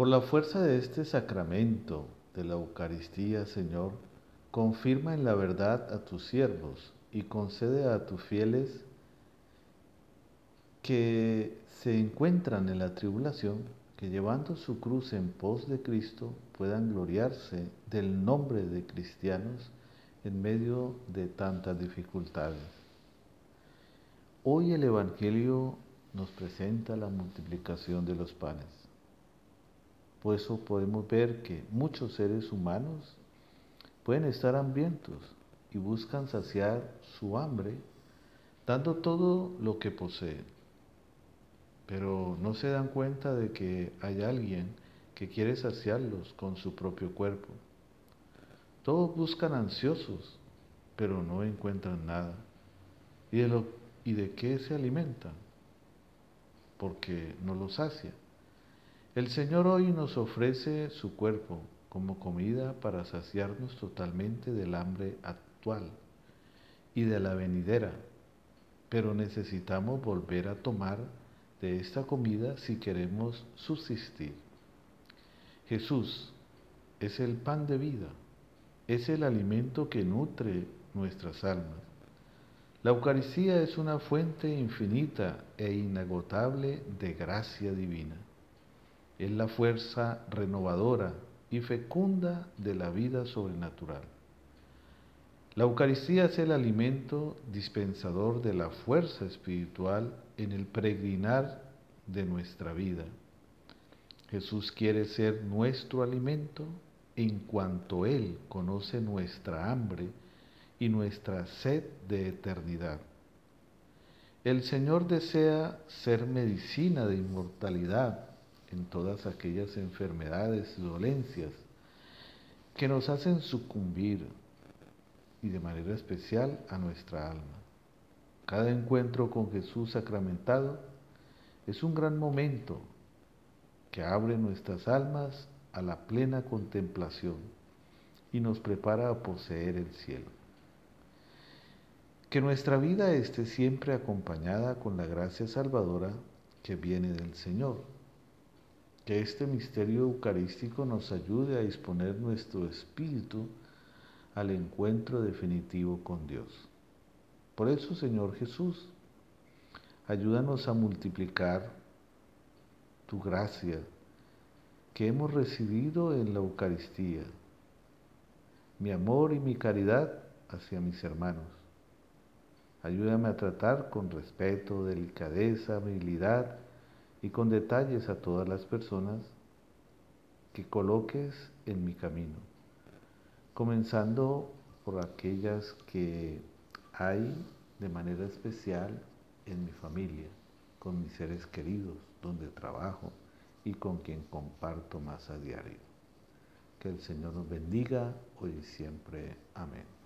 Por la fuerza de este sacramento de la Eucaristía, Señor, confirma en la verdad a tus siervos y concede a tus fieles que se encuentran en la tribulación, que llevando su cruz en pos de Cristo puedan gloriarse del nombre de cristianos en medio de tantas dificultades. Hoy el Evangelio nos presenta la multiplicación de los panes. Por eso podemos ver que muchos seres humanos pueden estar hambrientos y buscan saciar su hambre dando todo lo que poseen. Pero no se dan cuenta de que hay alguien que quiere saciarlos con su propio cuerpo. Todos buscan ansiosos, pero no encuentran nada. ¿Y de, y de qué se alimentan? Porque no los sacia. El Señor hoy nos ofrece su cuerpo como comida para saciarnos totalmente del hambre actual y de la venidera, pero necesitamos volver a tomar de esta comida si queremos subsistir. Jesús es el pan de vida, es el alimento que nutre nuestras almas. La Eucaristía es una fuente infinita e inagotable de gracia divina. Es la fuerza renovadora y fecunda de la vida sobrenatural. La Eucaristía es el alimento dispensador de la fuerza espiritual en el peregrinar de nuestra vida. Jesús quiere ser nuestro alimento en cuanto Él conoce nuestra hambre y nuestra sed de eternidad. El Señor desea ser medicina de inmortalidad en todas aquellas enfermedades y dolencias que nos hacen sucumbir y de manera especial a nuestra alma. Cada encuentro con Jesús sacramentado es un gran momento que abre nuestras almas a la plena contemplación y nos prepara a poseer el cielo. Que nuestra vida esté siempre acompañada con la gracia salvadora que viene del Señor. Que este misterio eucarístico nos ayude a disponer nuestro espíritu al encuentro definitivo con Dios. Por eso, Señor Jesús, ayúdanos a multiplicar tu gracia que hemos recibido en la Eucaristía, mi amor y mi caridad hacia mis hermanos. Ayúdame a tratar con respeto, delicadeza, habilidad y con detalles a todas las personas que coloques en mi camino comenzando por aquellas que hay de manera especial en mi familia, con mis seres queridos, donde trabajo y con quien comparto más a diario. Que el Señor nos bendiga hoy y siempre. Amén.